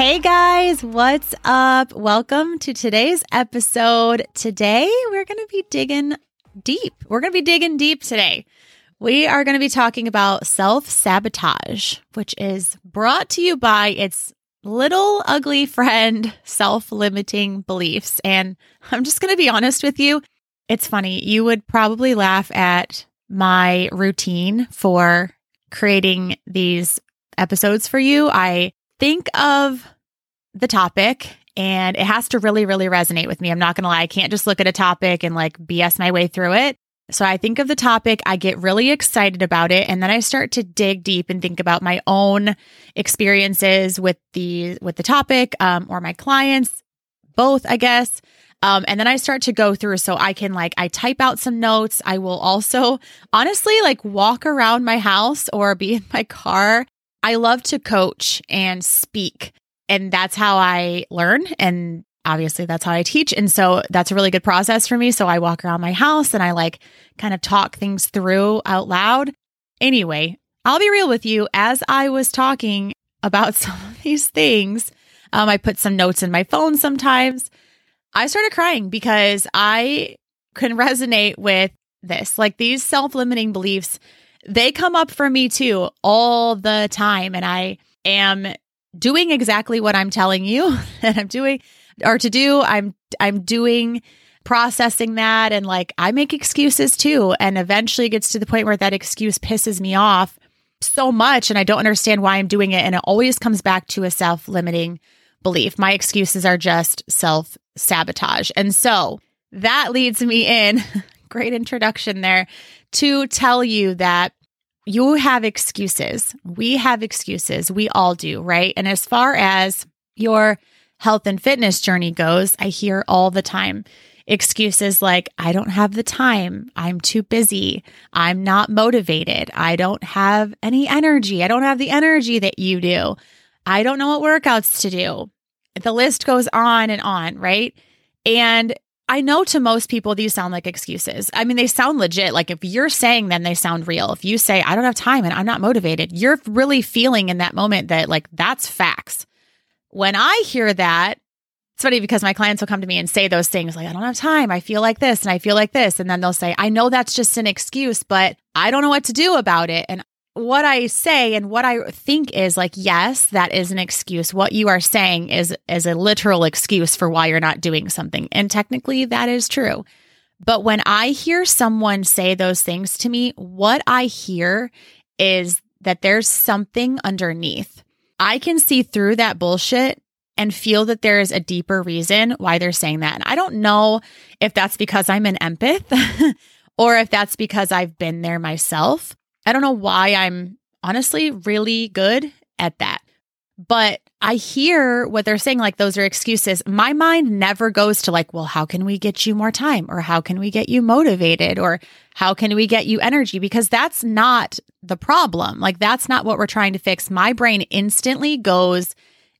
Hey guys, what's up? Welcome to today's episode. Today, we're going to be digging deep. We're going to be digging deep today. We are going to be talking about self sabotage, which is brought to you by its little ugly friend, self limiting beliefs. And I'm just going to be honest with you. It's funny. You would probably laugh at my routine for creating these episodes for you. I think of the topic and it has to really, really resonate with me. I'm not going to lie. I can't just look at a topic and like BS my way through it. So I think of the topic, I get really excited about it, and then I start to dig deep and think about my own experiences with the with the topic um, or my clients, both, I guess. Um, and then I start to go through so I can like I type out some notes. I will also honestly like walk around my house or be in my car I love to coach and speak, and that's how I learn. And obviously, that's how I teach. And so that's a really good process for me. So I walk around my house and I like kind of talk things through out loud. Anyway, I'll be real with you. As I was talking about some of these things, um, I put some notes in my phone sometimes. I started crying because I can resonate with this. Like these self limiting beliefs they come up for me too all the time. And I am doing exactly what I'm telling you that I'm doing or to do. I'm, I'm doing processing that. And like I make excuses too. And eventually gets to the point where that excuse pisses me off so much. And I don't understand why I'm doing it. And it always comes back to a self limiting belief. My excuses are just self sabotage. And so that leads me in great introduction there to tell you that you have excuses. We have excuses. We all do, right? And as far as your health and fitness journey goes, I hear all the time excuses like, I don't have the time. I'm too busy. I'm not motivated. I don't have any energy. I don't have the energy that you do. I don't know what workouts to do. The list goes on and on, right? And I know to most people these sound like excuses. I mean, they sound legit. Like if you're saying them, they sound real. If you say, I don't have time and I'm not motivated, you're really feeling in that moment that like that's facts. When I hear that, it's funny because my clients will come to me and say those things like, I don't have time. I feel like this and I feel like this. And then they'll say, I know that's just an excuse, but I don't know what to do about it. And what I say and what I think is like, yes, that is an excuse. What you are saying is is a literal excuse for why you're not doing something. And technically that is true. But when I hear someone say those things to me, what I hear is that there's something underneath. I can see through that bullshit and feel that there is a deeper reason why they're saying that. And I don't know if that's because I'm an empath or if that's because I've been there myself. I don't know why I'm honestly really good at that. But I hear what they're saying, like those are excuses. My mind never goes to, like, well, how can we get you more time? Or how can we get you motivated? Or how can we get you energy? Because that's not the problem. Like, that's not what we're trying to fix. My brain instantly goes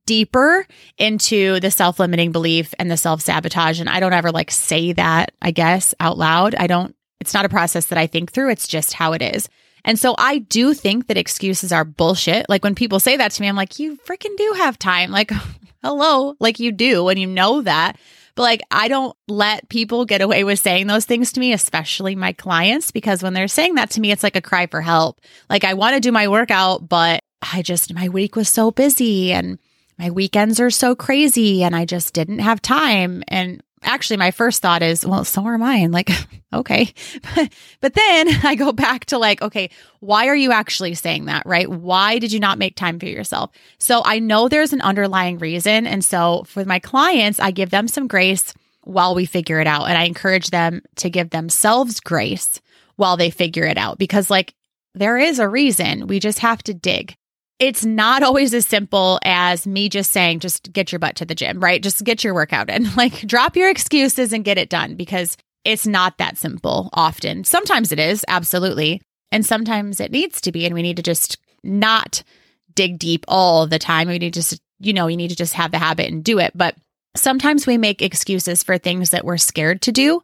deeper into the self limiting belief and the self sabotage. And I don't ever like say that, I guess, out loud. I don't, it's not a process that I think through. It's just how it is. And so I do think that excuses are bullshit. Like when people say that to me, I'm like, you freaking do have time. Like, hello, like you do, and you know that. But like, I don't let people get away with saying those things to me, especially my clients, because when they're saying that to me, it's like a cry for help. Like, I want to do my workout, but I just, my week was so busy and my weekends are so crazy and I just didn't have time. And actually my first thought is, well, so are mine. Like, okay. But, but then I go back to like, okay, why are you actually saying that? Right? Why did you not make time for yourself? So I know there's an underlying reason. And so for my clients, I give them some grace while we figure it out. And I encourage them to give themselves grace while they figure it out because like there is a reason. We just have to dig. It's not always as simple as me just saying, just get your butt to the gym, right? Just get your workout in. Like, drop your excuses and get it done because it's not that simple often. Sometimes it is, absolutely. And sometimes it needs to be. And we need to just not dig deep all the time. We need to just, you know, you need to just have the habit and do it. But sometimes we make excuses for things that we're scared to do.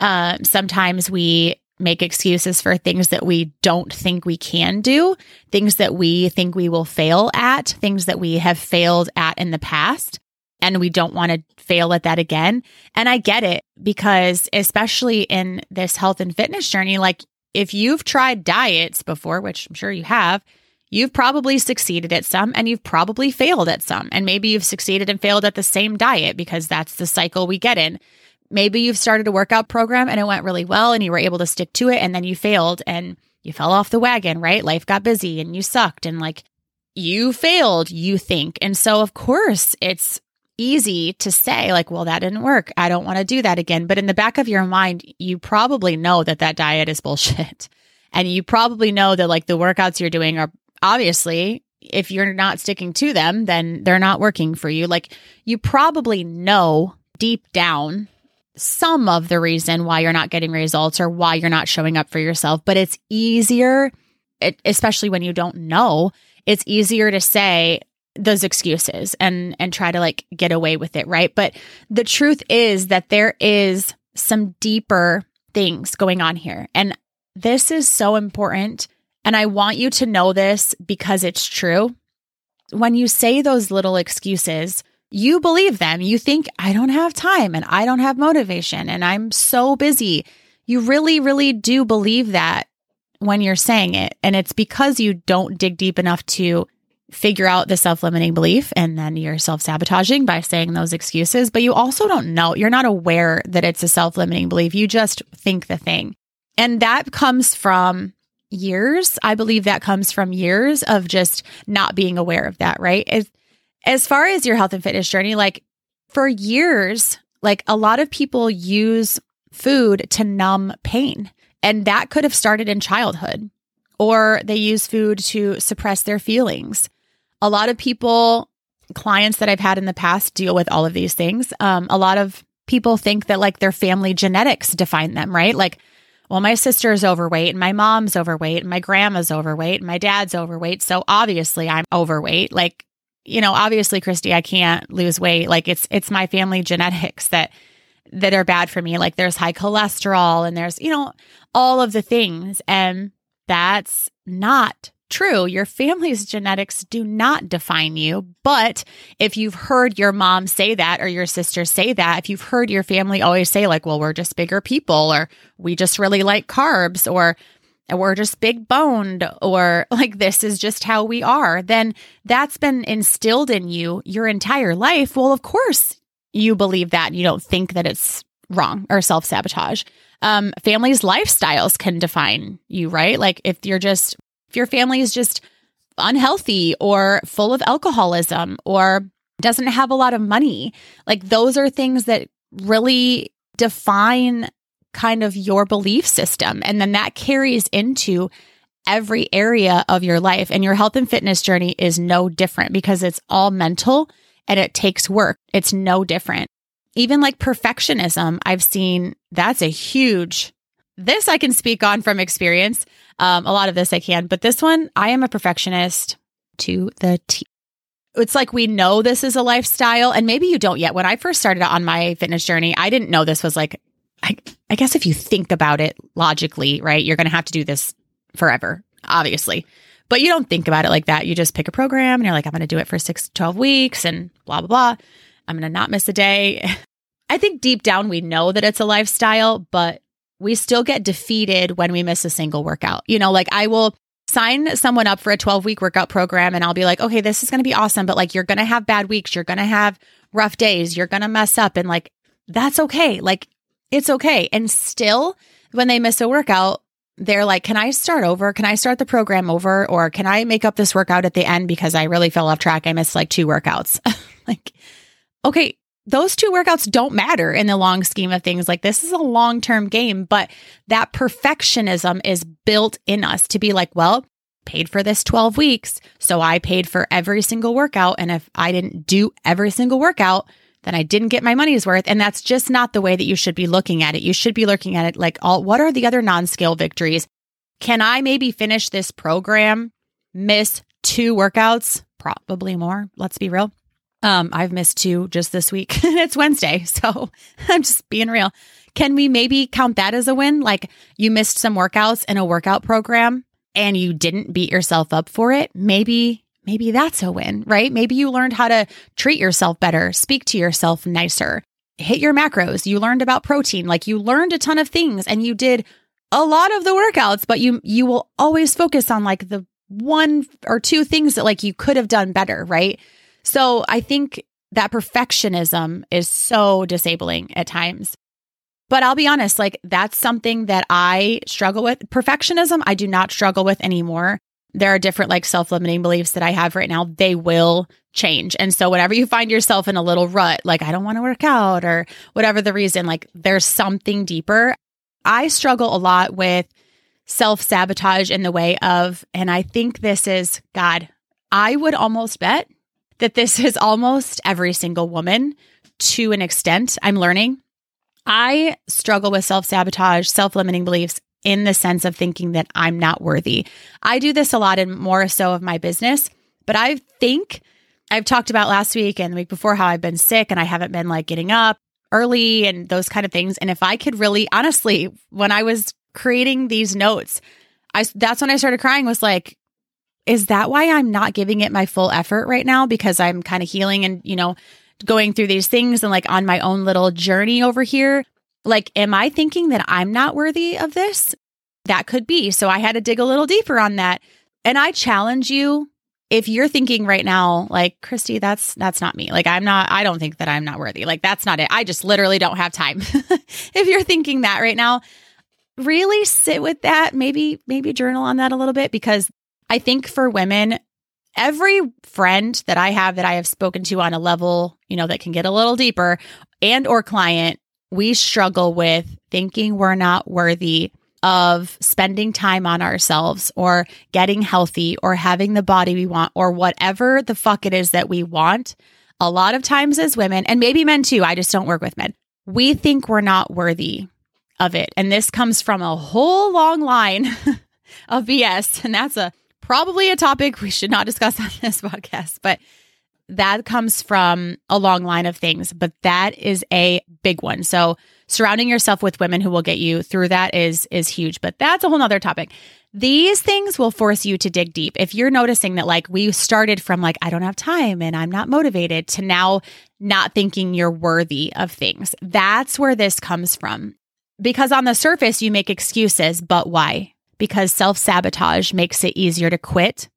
Um, sometimes we make excuses for things that we don't think we can do, things that we think we will fail at, things that we have failed at in the past. And we don't want to fail at that again. And I get it because, especially in this health and fitness journey, like if you've tried diets before, which I'm sure you have, you've probably succeeded at some and you've probably failed at some. And maybe you've succeeded and failed at the same diet because that's the cycle we get in maybe you've started a workout program and it went really well and you were able to stick to it and then you failed and you fell off the wagon, right? Life got busy and you sucked and like you failed, you think. And so, of course, it's easy to say, like, well, that didn't work. I don't want to do that again. But in the back of your mind, you probably know that that diet is bullshit. And you probably know that like the workouts you're doing are obviously, if you're not sticking to them, then they're not working for you. Like you probably know deep down some of the reason why you're not getting results or why you're not showing up for yourself, but it's easier, it, especially when you don't know, it's easier to say those excuses and and try to like get away with it, right? But the truth is that there is some deeper things going on here. And this is so important and I want you to know this because it's true. When you say those little excuses, you believe them. You think, I don't have time and I don't have motivation and I'm so busy. You really, really do believe that when you're saying it. And it's because you don't dig deep enough to figure out the self limiting belief and then you're self sabotaging by saying those excuses. But you also don't know, you're not aware that it's a self limiting belief. You just think the thing. And that comes from years. I believe that comes from years of just not being aware of that, right? As far as your health and fitness journey, like for years, like a lot of people use food to numb pain. And that could have started in childhood, or they use food to suppress their feelings. A lot of people, clients that I've had in the past, deal with all of these things. Um, a lot of people think that like their family genetics define them, right? Like, well, my sister's overweight and my mom's overweight and my grandma's overweight and my dad's overweight. So obviously I'm overweight. Like you know, obviously, Kristy, I can't lose weight. Like it's it's my family genetics that that are bad for me. Like there's high cholesterol and there's, you know, all of the things. And that's not true. Your family's genetics do not define you. But if you've heard your mom say that or your sister say that, if you've heard your family always say, like, well, we're just bigger people or we just really like carbs or we're just big boned or like this is just how we are, then that's been instilled in you your entire life. Well, of course you believe that you don't think that it's wrong or self sabotage. Um, families' lifestyles can define you, right? Like if you're just, if your family is just unhealthy or full of alcoholism or doesn't have a lot of money, like those are things that really define kind of your belief system. And then that carries into every area of your life. And your health and fitness journey is no different because it's all mental and it takes work. It's no different. Even like perfectionism, I've seen that's a huge, this I can speak on from experience. Um, a lot of this I can, but this one, I am a perfectionist to the T. It's like we know this is a lifestyle, and maybe you don't yet. When I first started on my fitness journey, I didn't know this was like I, I guess if you think about it logically, right, you're going to have to do this forever, obviously. But you don't think about it like that. You just pick a program and you're like, I'm going to do it for six to 12 weeks and blah, blah, blah. I'm going to not miss a day. I think deep down we know that it's a lifestyle, but we still get defeated when we miss a single workout. You know, like I will sign someone up for a 12 week workout program and I'll be like, okay, this is going to be awesome, but like you're going to have bad weeks. You're going to have rough days. You're going to mess up. And like, that's okay. Like it's okay. And still, when they miss a workout, they're like, Can I start over? Can I start the program over? Or can I make up this workout at the end because I really fell off track? I missed like two workouts. like, okay, those two workouts don't matter in the long scheme of things. Like, this is a long term game, but that perfectionism is built in us to be like, well, paid for this 12 weeks. So I paid for every single workout. And if I didn't do every single workout, then I didn't get my money's worth. And that's just not the way that you should be looking at it. You should be looking at it like, all, what are the other non scale victories? Can I maybe finish this program, miss two workouts, probably more? Let's be real. Um, I've missed two just this week. it's Wednesday, so I'm just being real. Can we maybe count that as a win? Like you missed some workouts in a workout program and you didn't beat yourself up for it. Maybe, maybe that's a win, right? Maybe you learned how to treat yourself better, speak to yourself nicer, hit your macros. You learned about protein. Like you learned a ton of things and you did a lot of the workouts, but you, you will always focus on like the one or two things that like you could have done better, right? So I think that perfectionism is so disabling at times. But I'll be honest, like that's something that I struggle with. Perfectionism, I do not struggle with anymore. There are different like self limiting beliefs that I have right now. They will change. And so whenever you find yourself in a little rut, like I don't want to work out or whatever the reason, like there's something deeper. I struggle a lot with self sabotage in the way of, and I think this is God, I would almost bet that this is almost every single woman to an extent. I'm learning. I struggle with self sabotage, self limiting beliefs in the sense of thinking that I'm not worthy. I do this a lot in more so of my business, but I think I've talked about last week and the week before how I've been sick and I haven't been like getting up early and those kind of things. And if I could really, honestly, when I was creating these notes, I that's when I started crying was like, is that why I'm not giving it my full effort right now? Because I'm kind of healing and, you know, going through these things and like on my own little journey over here. Like, am I thinking that I'm not worthy of this? That could be. So I had to dig a little deeper on that. And I challenge you if you're thinking right now like Kristy that's that's not me like I'm not I don't think that I'm not worthy like that's not it I just literally don't have time if you're thinking that right now really sit with that maybe maybe journal on that a little bit because I think for women, every friend that I have that I have spoken to on a level, you know, that can get a little deeper and or client, we struggle with thinking we're not worthy of spending time on ourselves or getting healthy or having the body we want or whatever the fuck it is that we want. A lot of times as women, and maybe men too, I just don't work with men, we think we're not worthy of it. And this comes from a whole long line of BS. And that's a probably a topic we should not discuss on this podcast, but that comes from a long line of things, but that is a big one. So surrounding yourself with women who will get you through that is is huge, but that's a whole nother topic. These things will force you to dig deep. If you're noticing that like we started from like I don't have time and I'm not motivated to now not thinking you're worthy of things. That's where this comes from. Because on the surface you make excuses, but why? because self sabotage makes it easier to quit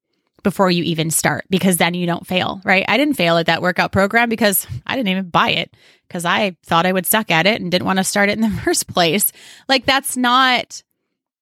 before you even start because then you don't fail, right? I didn't fail at that workout program because I didn't even buy it because I thought I would suck at it and didn't want to start it in the first place. Like that's not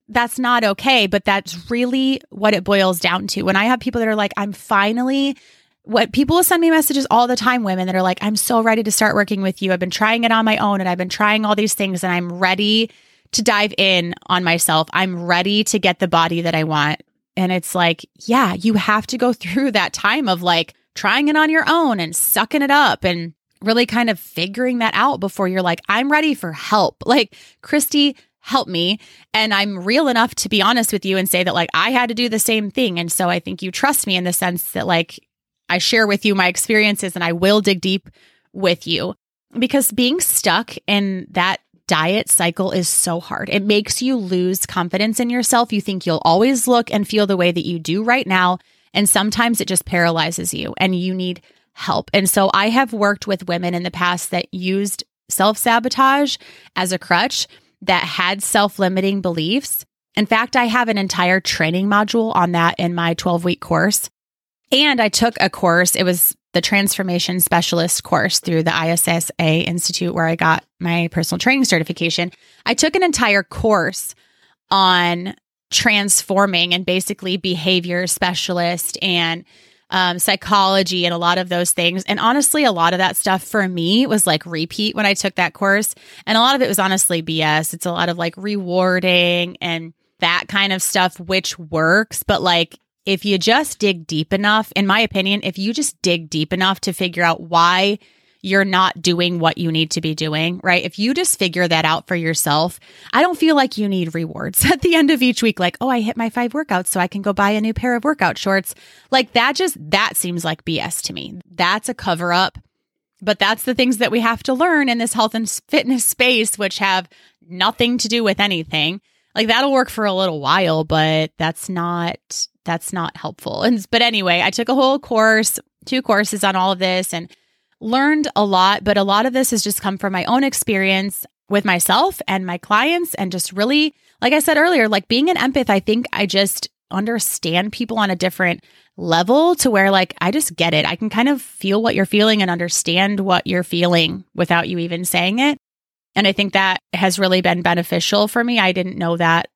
that's not okay, but that's really what it boils down to. When I have people that are like I'm finally what people will send me messages all the time women that are like I'm so ready to start working with you. I've been trying it on my own and I've been trying all these things and I'm ready to dive in on myself. I'm ready to get the body that I want. And it's like, yeah, you have to go through that time of like trying it on your own and sucking it up and really kind of figuring that out before you're like, I'm ready for help. Like, Kristy, help me. And I'm real enough to be honest with you and say that like I had to do the same thing. And so I think you trust me in the sense that like I share with you my experiences and I will dig deep with you because being stuck in that diet cycle is so hard. It makes you lose confidence in yourself. You think you'll always look and feel the way that you do right now. And sometimes it just paralyzes you and you need help. And so I have worked with women in the past that used self sabotage as a crutch that had self limiting beliefs. In fact, I have an entire training module on that in my 12 week course. And I took a course, it was the transformation specialist course through the ISSA Institute, where I got my personal training certification. I took an entire course on transforming and basically behavior specialist and um, psychology and a lot of those things. And honestly, a lot of that stuff for me was like repeat when I took that course. And a lot of it was honestly BS. It's a lot of like rewarding and that kind of stuff, which works, but like if you just dig deep enough, in my opinion, if you just dig deep enough to figure out why you're not doing what you need to be doing, right? If you just figure that out for yourself, I don't feel like you need rewards at the end of each week. Like, oh, I hit my five workouts, so I can go buy a new pair of workout shorts. Like that just, that seems like BS to me. That's a cover up. But that's the things that we have to learn in this health and fitness space, which have nothing to do with anything. Like that'll work for a little while, but that's not that's not helpful. And but anyway, I took a whole course, two courses on all of this and learned a lot, but a lot of this has just come from my own experience with myself and my clients and just really like I said earlier, like being an empath, I think I just understand people on a different level to where like I just get it. I can kind of feel what you're feeling and understand what you're feeling without you even saying it. And I think that has really been beneficial for me. I didn't know that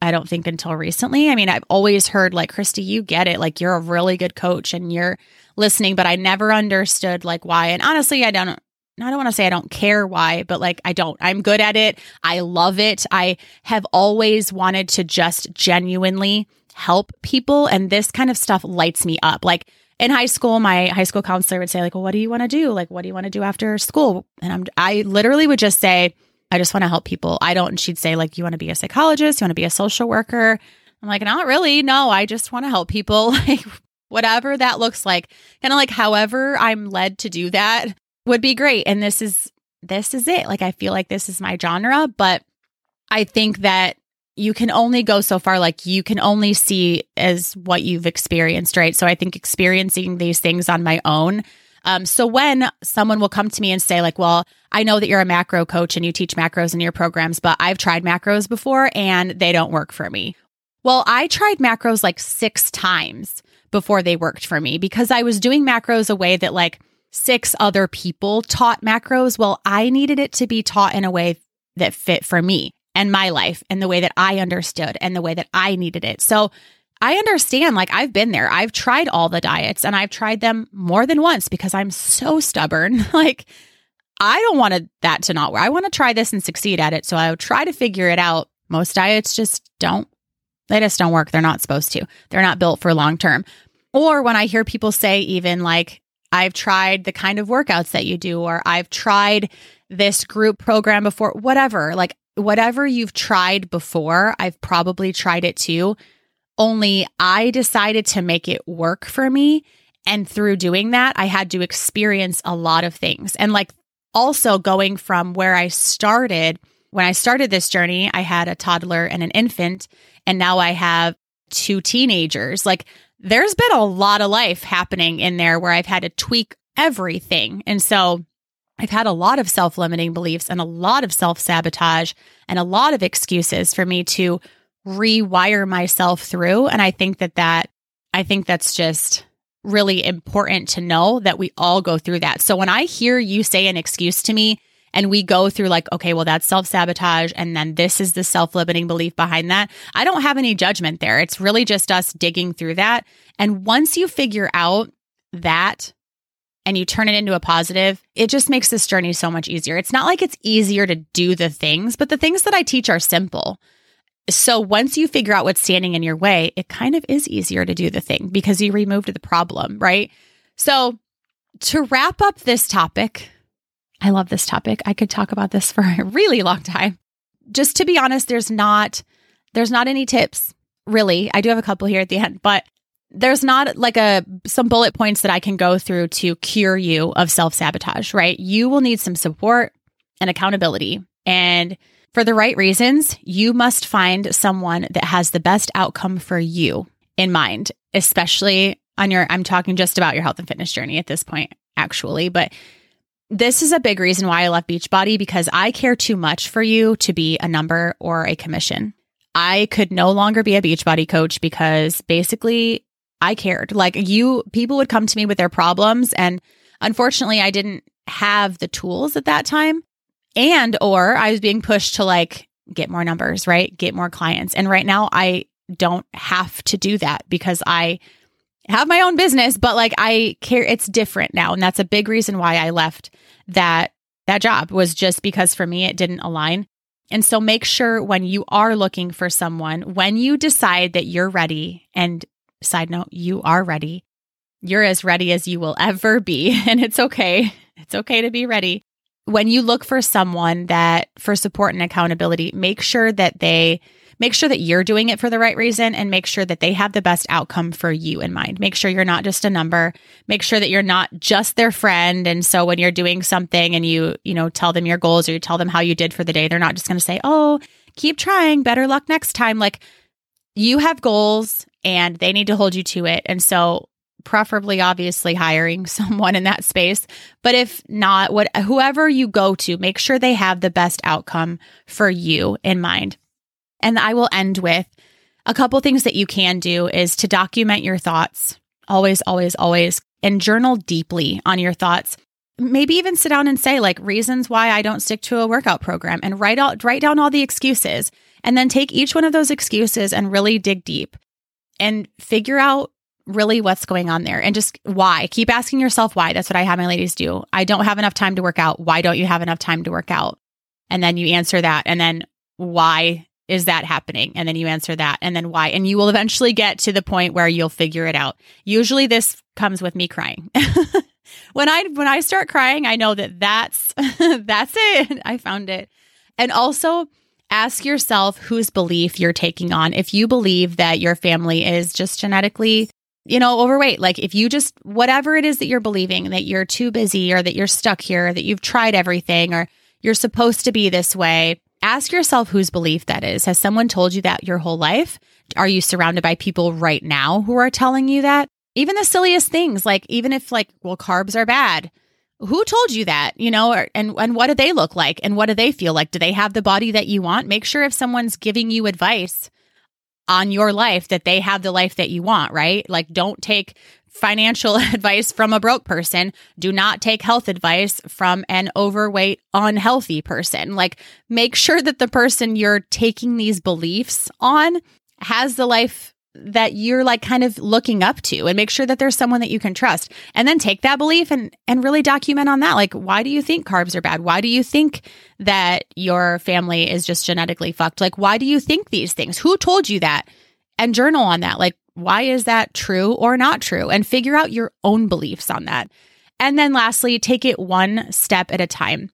I don't think until recently. I mean, I've always heard like Kristy, you get it. Like you're a really good coach and you're listening, but I never understood like why. And honestly, I don't I don't want to say I don't care why, but like I don't. I'm good at it. I love it. I have always wanted to just genuinely help people and this kind of stuff lights me up. Like in high school, my high school counselor would say like, "Well, what do you want to do? Like what do you want to do after school?" And I'm I literally would just say, "I just want to help people." I don't and she'd say like, "You want to be a psychologist? You want to be a social worker?" I'm like, "Not really. No, I just want to help people." Like whatever that looks like kind of like however i'm led to do that would be great and this is this is it like i feel like this is my genre but i think that you can only go so far like you can only see as what you've experienced right? So i think experiencing these things on my own um, so when someone will come to me and say like well i know that you're a macro coach and you teach macros in your programs but i've tried macros before and they don't work for me. Well i tried macros like six times before they worked for me because I was doing macros a way that like six other people taught macros. Well, I needed it to be taught in a way that fit for me and my life and the way that I understood and the way that I needed it. So I understand, like, I've been there. I've tried all the diets and I've tried them more than once because I'm so stubborn. like, I don't want that to not work. I want to try this and succeed at it. So I would try to figure it out. Most diets just don't, they just don't work. They're not supposed to. They're not built for long term. Or when I hear people say, even like, I've tried the kind of workouts that you do, or I've tried this group program before, whatever, like whatever you've tried before, I've probably tried it too. Only I decided to make it work for me. And through doing that, I had to experience a lot of things. And like also going from where I started, when I started this journey, I had a toddler and an infant, and now I have two teenagers. Like there's been a lot of life happening in there where I've had to tweak everything. And so I've had a lot of self limiting beliefs and a lot of self sabotage and a lot of excuses for me to rewire myself through. And I think that that, I think that's just really important to know that we all go through that. So when I hear you say an excuse to me, and we go through like, okay, well, that's self sabotage. And then this is the self limiting belief behind that. I don't have any judgment there. It's really just us digging through that. And once you figure out that and you turn it into a positive, it just makes this journey so much easier. It's not like it's easier to do the things, but the things that I teach are simple. So once you figure out what's standing in your way, it kind of is easier to do the thing because you removed the problem, right? So to wrap up this topic, I love this topic. I could talk about this for a really long time. Just to be honest, there's not there's not any tips really. I do have a couple here at the end, but there's not like a some bullet points that I can go through to cure you of self-sabotage, right? You will need some support and accountability. And for the right reasons, you must find someone that has the best outcome for you in mind, especially on your I'm talking just about your health and fitness journey at this point actually, but this is a big reason why I left Beachbody because I care too much for you to be a number or a commission. I could no longer be a Beachbody coach because basically I cared. Like you, people would come to me with their problems. And unfortunately, I didn't have the tools at that time. And, or I was being pushed to like get more numbers, right? Get more clients. And right now, I don't have to do that because I have my own business, but like I care it's different now. And that's a big reason why I left that that job was just because for me it didn't align. And so make sure when you are looking for someone, when you decide that you're ready and side note, you are ready. You're as ready as you will ever be. And it's okay. It's okay to be ready. When you look for someone that for support and accountability, make sure that they make sure that you're doing it for the right reason and make sure that they have the best outcome for you in mind. Make sure you're not just a number. Make sure that you're not just their friend. And so when you're doing something and you, you know, tell them your goals or you tell them how you did for the day, they're not just going to say, Oh, keep trying. Better luck next time. Like you have goals and they need to hold you to it. And so preferably obviously hiring someone in that space. But if not what whoever you go to make sure they have the best outcome for you in mind. And i will end with a couple things that you can do is to document your thoughts. Always always always. And journal deeply on your thoughts. Maybe even sit down and say like reasons why i don't stick to a workout program and write out write down all the excuses. And then take each one of those excuses and really dig deep and figure out really what's going on there and just why. Keep asking yourself why. That's what I have my ladies do. I don't have enough time to work out. Why don't you have enough time to work out? And then you answer that. And then why is that happening? And then you answer that. And then why? And you will eventually get to the point where you'll figure it out. Usually this comes with me crying. when I when I start crying, I know that that's that's it. I found it. And also ask yourself whose belief you're taking on. If you believe that your family is just genetically you know, overweight. Like if you just, whatever it is that you're believing, that you're too busy or that you're stuck here, that you've tried everything or you're supposed to be this way, ask yourself whose belief that is. Has someone told you that your whole life? Are you surrounded by people right now who are telling you that? Even the silliest things, like even if like, well, carbs are bad. Who told you that? You know, or, and and what do they look like? And what do they feel like? Do they have the body that you want? Make sure if someone's giving you advice on your life that they have the life that you want, right? Like, don't take financial advice from a broke person. Do not take health advice from an overweight, unhealthy person. Like, make sure that the person you're taking these beliefs on has the life that you're like kind of looking up to and make sure that there's someone that you can trust and then take that belief and and really document on that. Like why do you think carbs are bad? Why do you think that your family is just genetically fucked? Like why do you think these things? Who told you that? And journal on that. Like why is that true or not true? And figure out your own beliefs on that. And then lastly take it one step at a time.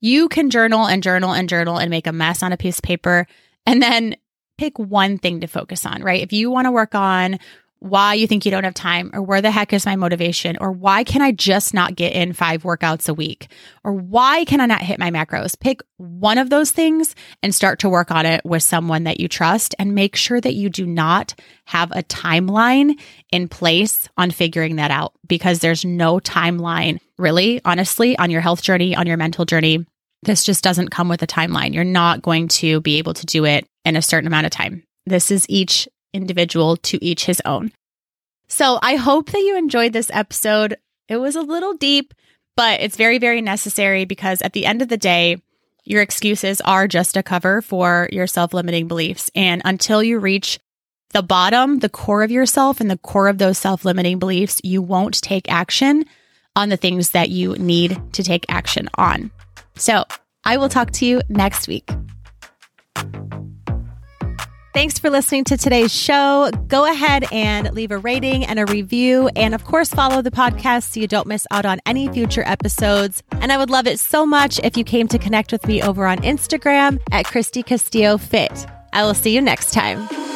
You can journal and journal and journal and make a mess on a piece of paper and then pick one thing to focus on, right? If you want to work on why you think you don't have time or where the heck is my motivation or why can I just not get in five workouts a week or why can I not hit my macros? Pick one of those things and start to work on it with someone that you trust and make sure that you do not have a timeline in place on figuring that out because there's no timeline really, honestly, on your health journey, on your mental journey. This just doesn't come with a timeline. You're not going to be able to do it in a certain amount of time. This is each individual to each his own. So I hope that you enjoyed this episode. It was a little deep, but it's very, very necessary because at the end of the day, your excuses are just a cover for your self limiting beliefs. And until you reach the bottom, the core of yourself and the core of those self limiting beliefs, you won't take action on the things that you need to take action on. So I will talk to you next week. Thanks for listening to today's show. Go ahead and leave a rating and a review. And of course, follow the podcast so you don't miss out on any future episodes. And I would love it so much if you came to connect with me over on Instagram at Kristy Castillo Fit. I will see you next time.